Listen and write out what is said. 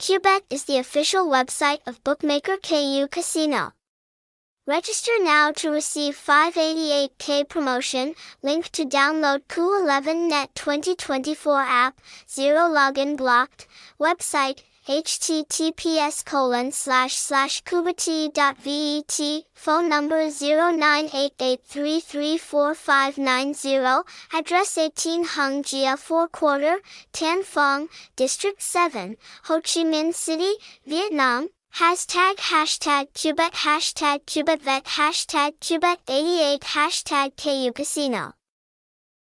Kubet is the official website of bookmaker KU Casino. Register now to receive 588k promotion. Link to download Ku11 Net 2024 app. Zero login blocked. Website https colon slash slash kubati.vet, phone number 0988334590, address 18 Hung Gia 4 Quarter, Tan Phong, District 7, Ho Chi Minh City, Vietnam. Hashtag hashtag Kubet hashtag KubetVet hashtag Kubet88 hashtag KU Casino